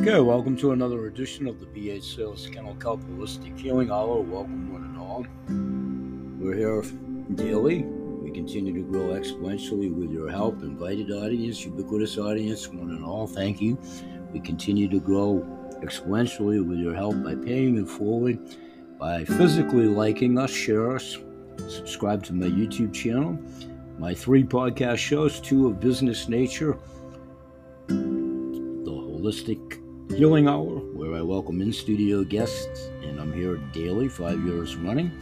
Okay, welcome to another edition of the BH Sales Kennel Kelp Holistic Healing Hour. Welcome, one and all. We're here daily. We continue to grow exponentially with your help. Invited audience, ubiquitous audience, one and all, thank you. We continue to grow exponentially with your help by paying it forward, by physically liking us, share us, subscribe to my YouTube channel, my three podcast shows, two of business nature, the Holistic Healing Hour, where I welcome in studio guests, and I'm here daily, five years running.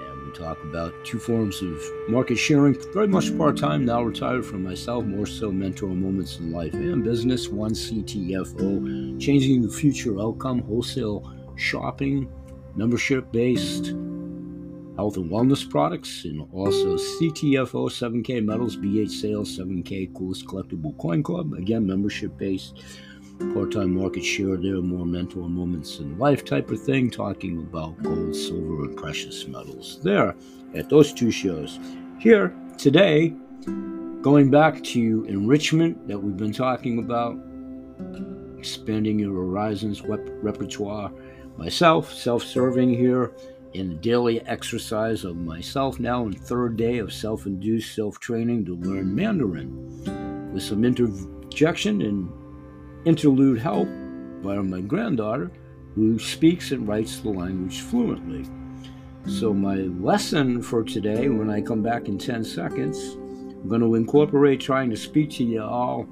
And we talk about two forms of market sharing, very much part time, now retired from myself, more so mentor moments in life and business. One CTFO, changing the future outcome, wholesale shopping, membership based health and wellness products, and also CTFO 7K Metals, BH Sales 7K Coolest Collectible Coin Club. Again, membership based part-time market share there, more mentor moments in life type of thing, talking about gold, silver, and precious metals there at those two shows. Here today, going back to enrichment that we've been talking about, expanding your horizons, rep- repertoire. Myself, self-serving here in the daily exercise of myself now in third day of self-induced self-training to learn Mandarin with some interjection and interlude help by my granddaughter, who speaks and writes the language fluently. So, my lesson for today, when I come back in 10 seconds, I'm going to incorporate trying to speak to you all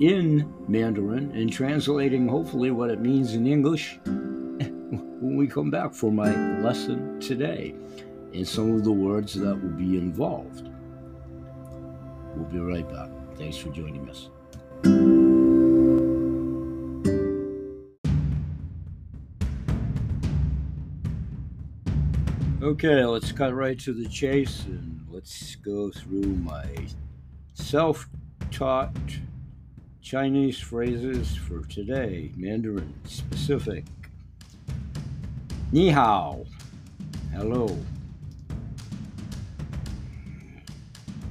in Mandarin and translating hopefully what it means in English when we come back for my lesson today and some of the words that will be involved. We'll be right back. Thanks for joining us. Okay, let's cut right to the chase and let's go through my self taught Chinese phrases for today, Mandarin specific. Ni hao, hello.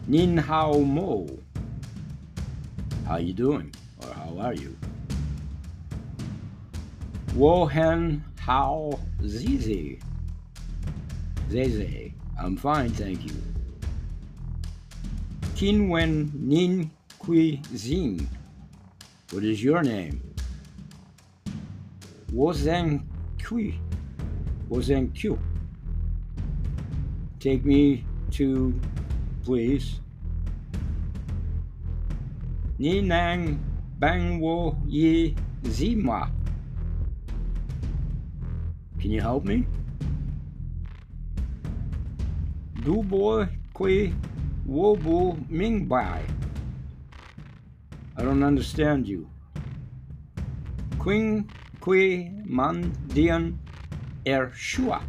Nin hao mo, how you doing or how are you? Wo hen hao zizi. Zeze, I'm fine, thank you. Wen Nin Kui Zing, what is your name? Wozeng Kui, Wozeng Q. Take me to, please. Ninang Bang Wo Yi Zima. Can you help me? Du boy kui wobu mingbai. I don't understand you. Queen kui man dian er shua.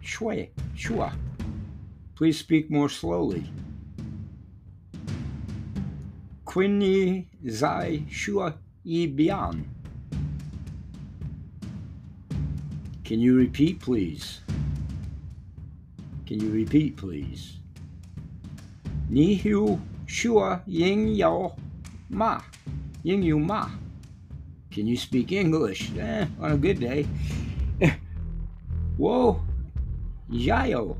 Shui, shua. Please speak more slowly. Quinni zai shua yi bian. Can you repeat, please? Can you repeat, please? Ni hu shua ying yao ma. Ying yu ma. Can you speak English? Eh, on a good day. Whoa, Yayo.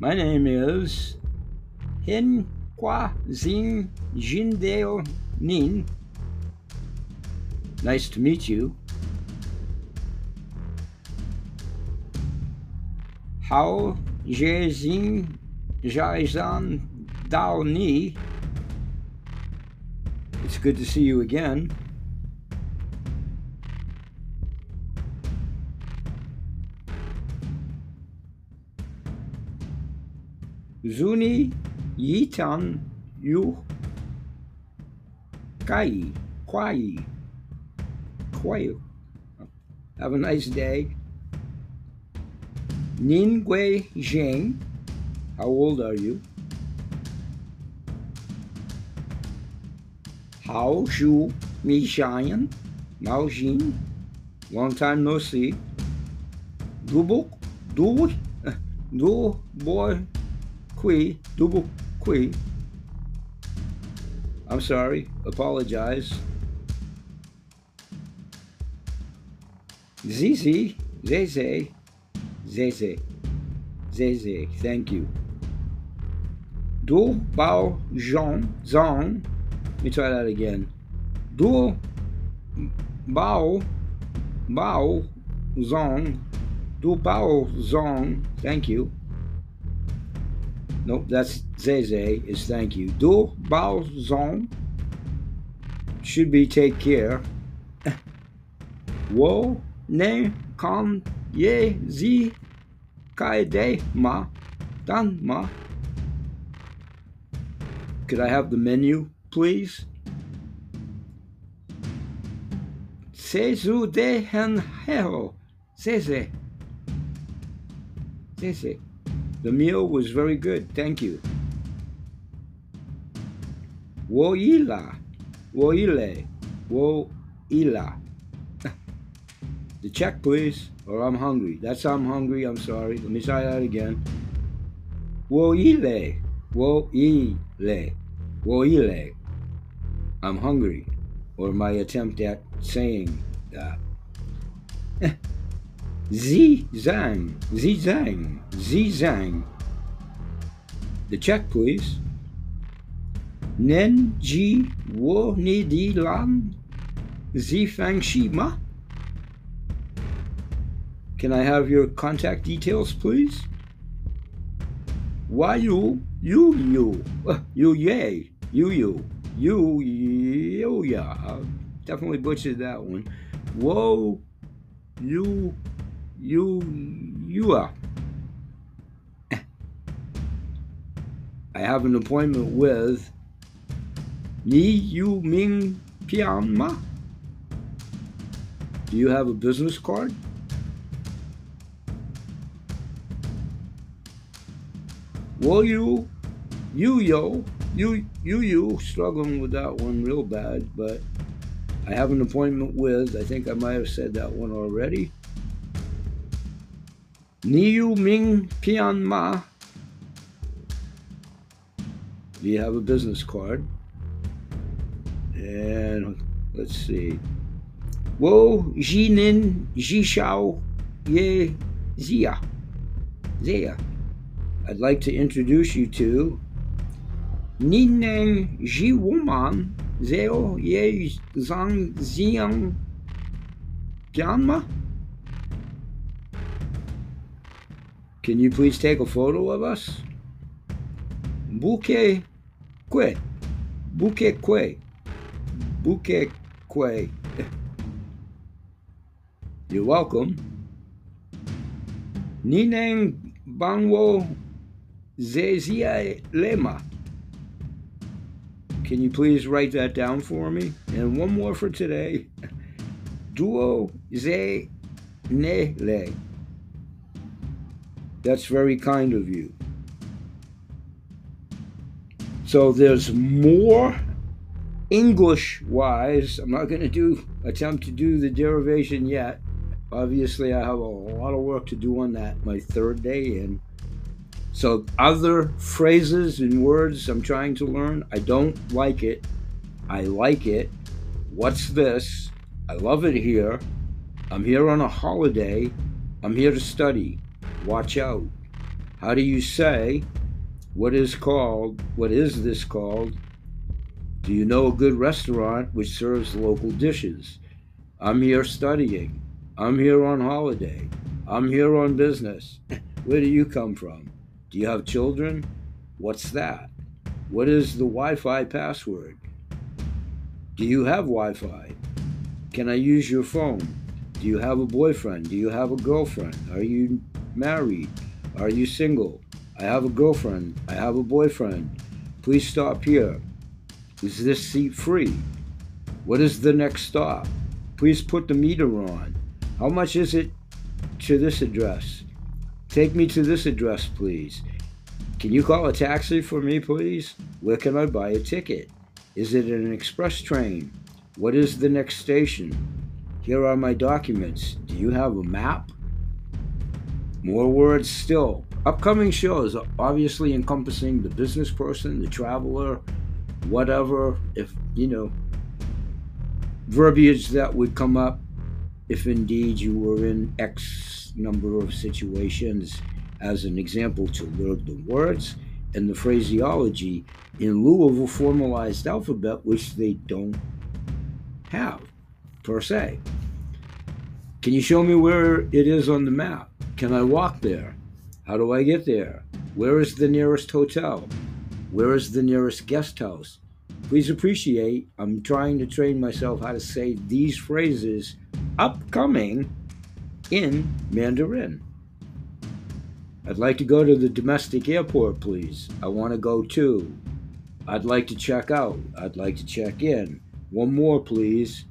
My name is Hin Kwa Zing Jindeo Nin. Nice to meet you. How Jezin Jaizan Dao Ni. It's good to see you again. Zuni Yitan Yu Kai Kwai Kwai. Have a nice day. Ningui Zheng, how old are you? Hao Zhu Mi Xian, Mao Jin, long time no see. Dubuk, Du, Du Boy Kui, Dubuk Kui. I'm sorry. Apologize. Zizi, Zeze, Zeze, Zeze, thank you. Du Bao Zhong, Zong, let me try that again. Du Bao, Bao Zong, Du Bao Zong, thank you. Nope, that's Zeze is thank you. Du Bao Zong should be take care. Wo ne kan ye zi ma dan ma. Could I have the menu, please? Sezu de hen heo. Sese. Sese. The meal was very good. Thank you. Wo ila. Wo ile. Wo ila. The check, please, or I'm hungry. That's I'm hungry. I'm sorry. Let me try that again. Wo ile. Wo ile. Wo ile. I'm hungry. Or my attempt at saying that. Z Zhang. Z Zhang. Z Zhang. The check, please. Nen Ji Wo Ni Di Lan. Z Fang Shi Ma. Can I have your contact details, please? Why you, you, you, uh, you, yay, you, you, you, you, yeah. I definitely butchered that one. Whoa, you, you, you are. I have an appointment with Ni Yu Ming Pianma. Do you have a business card? Well, you, you, yo, you, you, you, struggling with that one real bad, but I have an appointment with, I think I might have said that one already. Niu Ming Pian Ma. Do you have a business card? And let's see. Wo Jinin Jishao Ye Zia. Zia. I'd like to introduce you to Nineng Jiwoman Zeo Ye Zhang Xiang Pianma. Can you please take a photo of us? Bouquet Kwe. Bouquet Kwe. Bouquet Kwe. You're welcome. Nineng Bangwo Zezia Lema. Can you please write that down for me? And one more for today. Duo Ze Nele. That's very kind of you. So there's more English wise. I'm not going to do attempt to do the derivation yet. Obviously, I have a lot of work to do on that my third day in. So, other phrases and words I'm trying to learn, I don't like it. I like it. What's this? I love it here. I'm here on a holiday. I'm here to study. Watch out. How do you say what is called, what is this called? Do you know a good restaurant which serves local dishes? I'm here studying. I'm here on holiday. I'm here on business. Where do you come from? Do you have children? What's that? What is the Wi Fi password? Do you have Wi Fi? Can I use your phone? Do you have a boyfriend? Do you have a girlfriend? Are you married? Are you single? I have a girlfriend. I have a boyfriend. Please stop here. Is this seat free? What is the next stop? Please put the meter on. How much is it to this address? Take me to this address, please. Can you call a taxi for me, please? Where can I buy a ticket? Is it an express train? What is the next station? Here are my documents. Do you have a map? More words still. Upcoming shows, obviously encompassing the business person, the traveler, whatever, if, you know, verbiage that would come up if indeed you were in X number of situations as an example to learn the words and the phraseology in lieu of a formalized alphabet, which they don't have per se. Can you show me where it is on the map? Can I walk there? How do I get there? Where is the nearest hotel? Where is the nearest guest house? Please appreciate I'm trying to train myself how to say these phrases upcoming in Mandarin. I'd like to go to the domestic airport, please. I want to go too. I'd like to check out. I'd like to check in. One more, please.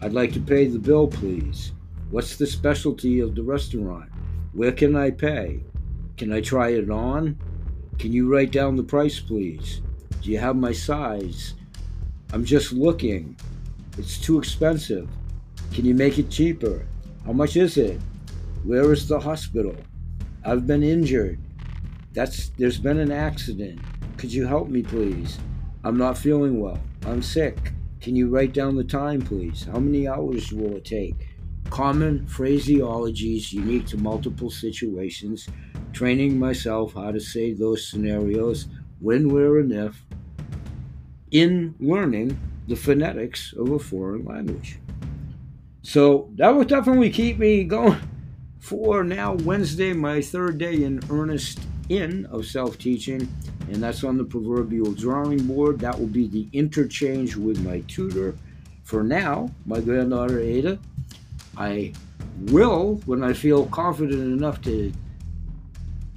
I'd like to pay the bill, please. What's the specialty of the restaurant? Where can I pay? Can I try it on? Can you write down the price, please? Do you have my size? I'm just looking. It's too expensive. Can you make it cheaper? How much is it? Where is the hospital? I've been injured. That's there's been an accident. Could you help me please? I'm not feeling well. I'm sick. Can you write down the time please? How many hours will it take? Common phraseologies unique to multiple situations, training myself how to say those scenarios when, where, and if in learning the phonetics of a foreign language. So that will definitely keep me going for now Wednesday, my third day in earnest in of self teaching, and that's on the proverbial drawing board. That will be the interchange with my tutor. For now, my granddaughter Ada, I will, when I feel confident enough to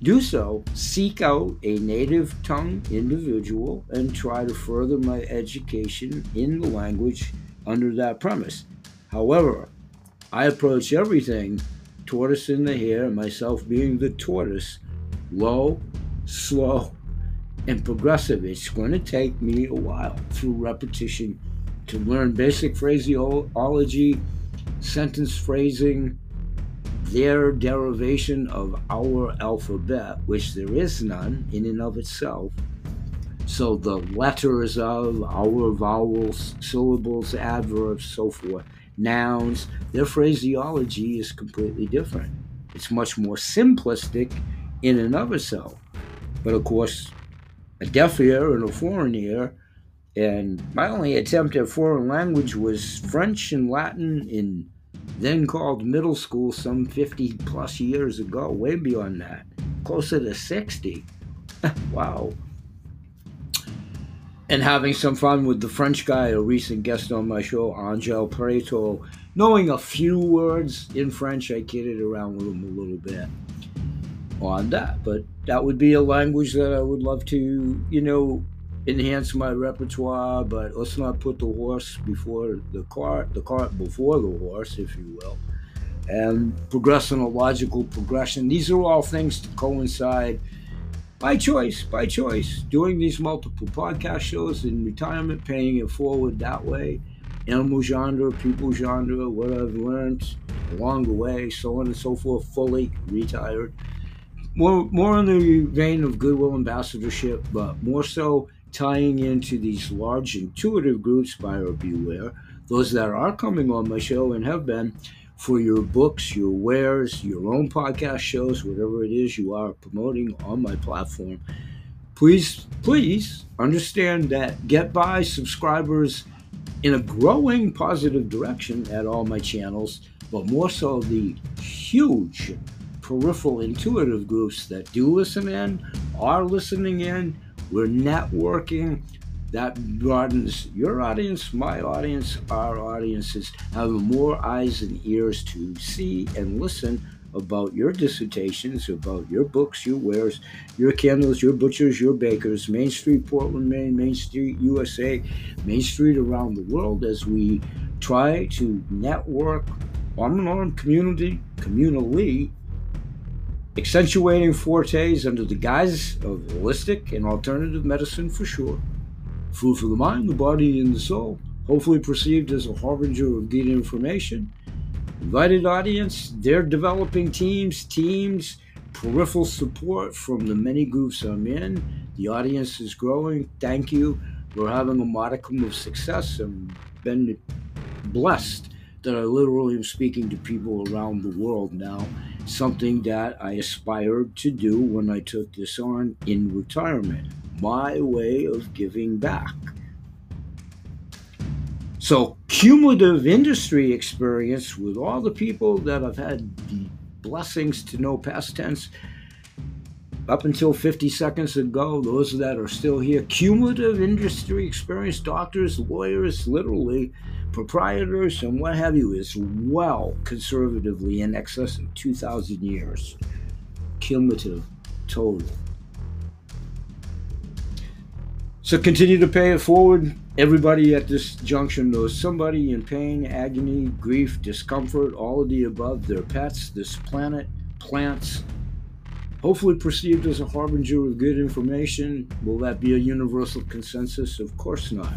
do so, seek out a native tongue individual and try to further my education in the language under that premise. However, I approach everything tortoise in the hare, myself being the tortoise, low, slow, and progressive. It's going to take me a while through repetition to learn basic phraseology, sentence phrasing, their derivation of our alphabet, which there is none in and of itself. So the letters of our vowels, syllables, adverbs, so forth nouns, their phraseology is completely different. It's much more simplistic in and of itself. But of course, a deaf ear and a foreign ear, and my only attempt at foreign language was French and Latin in then called middle school some 50 plus years ago, way beyond that, closer to 60. wow and having some fun with the French guy, a recent guest on my show, Angel Preto. Knowing a few words in French, I kidded around with him a little bit on that. But that would be a language that I would love to, you know, enhance my repertoire. But let's not put the horse before the cart, the cart before the horse, if you will. And progress in a logical progression. These are all things to coincide by choice, by choice, doing these multiple podcast shows in retirement, paying it forward that way, animal genre, people genre, what I've learned along the way, so on and so forth, fully retired. More, more in the vein of goodwill ambassadorship, but more so tying into these large intuitive groups, buyer beware, those that are coming on my show and have been, for your books, your wares, your own podcast shows, whatever it is you are promoting on my platform. Please, please understand that get by subscribers in a growing positive direction at all my channels, but more so the huge peripheral intuitive groups that do listen in, are listening in. We're networking that broadens your audience, my audience, our audiences, having more eyes and ears to see and listen about your dissertations, about your books, your wares, your candles, your butchers, your bakers, Main Street, Portland, Maine, Main Street, USA, Main Street around the world as we try to network arm in arm community, communally, accentuating fortes under the guise of holistic and alternative medicine for sure food for the mind, the body, and the soul, hopefully perceived as a harbinger of good information. Invited audience, they're developing teams, teams, peripheral support from the many groups I'm in. The audience is growing. Thank you. we're having a modicum of success and been blessed that I literally am speaking to people around the world now. Something that I aspired to do when I took this on in retirement. My way of giving back. So, cumulative industry experience with all the people that I've had the blessings to know past tense up until 50 seconds ago, those that are still here, cumulative industry experience, doctors, lawyers, literally proprietors, and what have you, is well conservatively in excess of 2,000 years. Cumulative total. So continue to pay it forward. Everybody at this junction knows somebody in pain, agony, grief, discomfort, all of the above, their pets, this planet, plants, hopefully perceived as a harbinger of good information. Will that be a universal consensus? Of course not.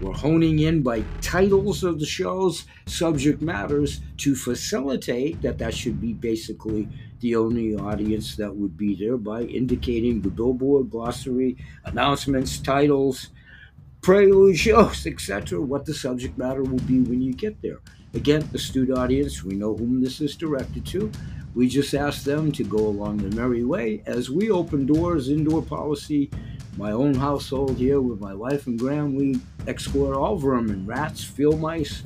We're honing in by titles of the shows, subject matters, to facilitate that that should be basically the only audience that would be there by indicating the billboard, glossary, announcements, titles, prelude shows, etc., what the subject matter will be when you get there. Again, astute audience, we know whom this is directed to. We just ask them to go along the merry way as we open doors, indoor policy, my own household here with my wife and Graham, we escort all vermin, rats, field mice,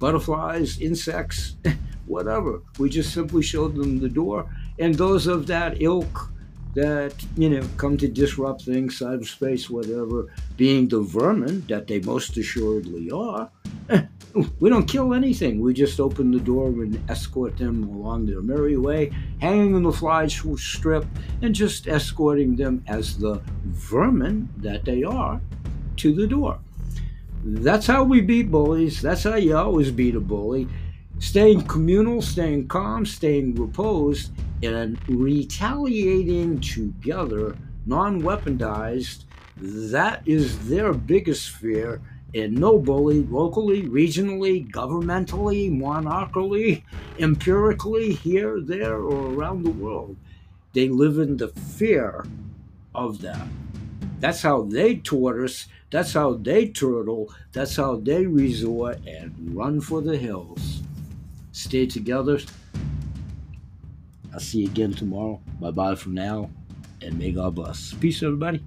butterflies, insects, whatever. We just simply show them the door. And those of that ilk that, you know, come to disrupt things, cyberspace, whatever, being the vermin that they most assuredly are, we don't kill anything. We just open the door and escort them along their merry way, hanging on the fly strip and just escorting them as the vermin that they are to the door. That's how we beat bullies. That's how you always beat a bully. Staying communal, staying calm, staying reposed, and retaliating together, non weaponized. That is their biggest fear and no bully locally, regionally, governmentally, monarchically, empirically, here, there, or around the world. They live in the fear of that. That's how they tortoise, that's how they turtle, that's how they resort and run for the hills. Stay together. I'll see you again tomorrow. Bye bye for now, and may God bless. Peace, everybody.